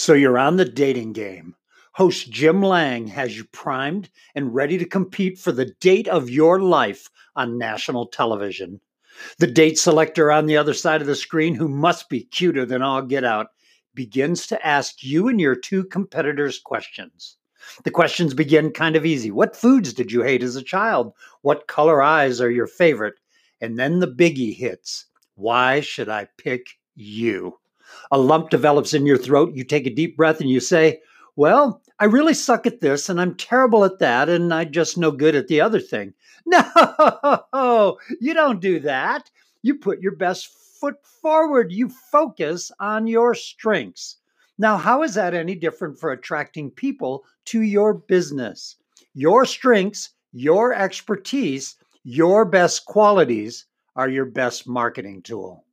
So you're on the dating game. Host Jim Lange has you primed and ready to compete for the date of your life on national television. The date selector on the other side of the screen, who must be cuter than all get out, begins to ask you and your two competitors questions. The questions begin kind of easy. What foods did you hate as a child? What color eyes are your favorite? And then the biggie hits. Why should I pick you? A lump develops in your throat. You take a deep breath and you say, Well, I really suck at this and I'm terrible at that and I just no good at the other thing. No, you don't do that. You put your best foot forward. You focus on your strengths. Now, how is that any different for attracting people to your business? Your strengths, your expertise, your best qualities are your best marketing tool.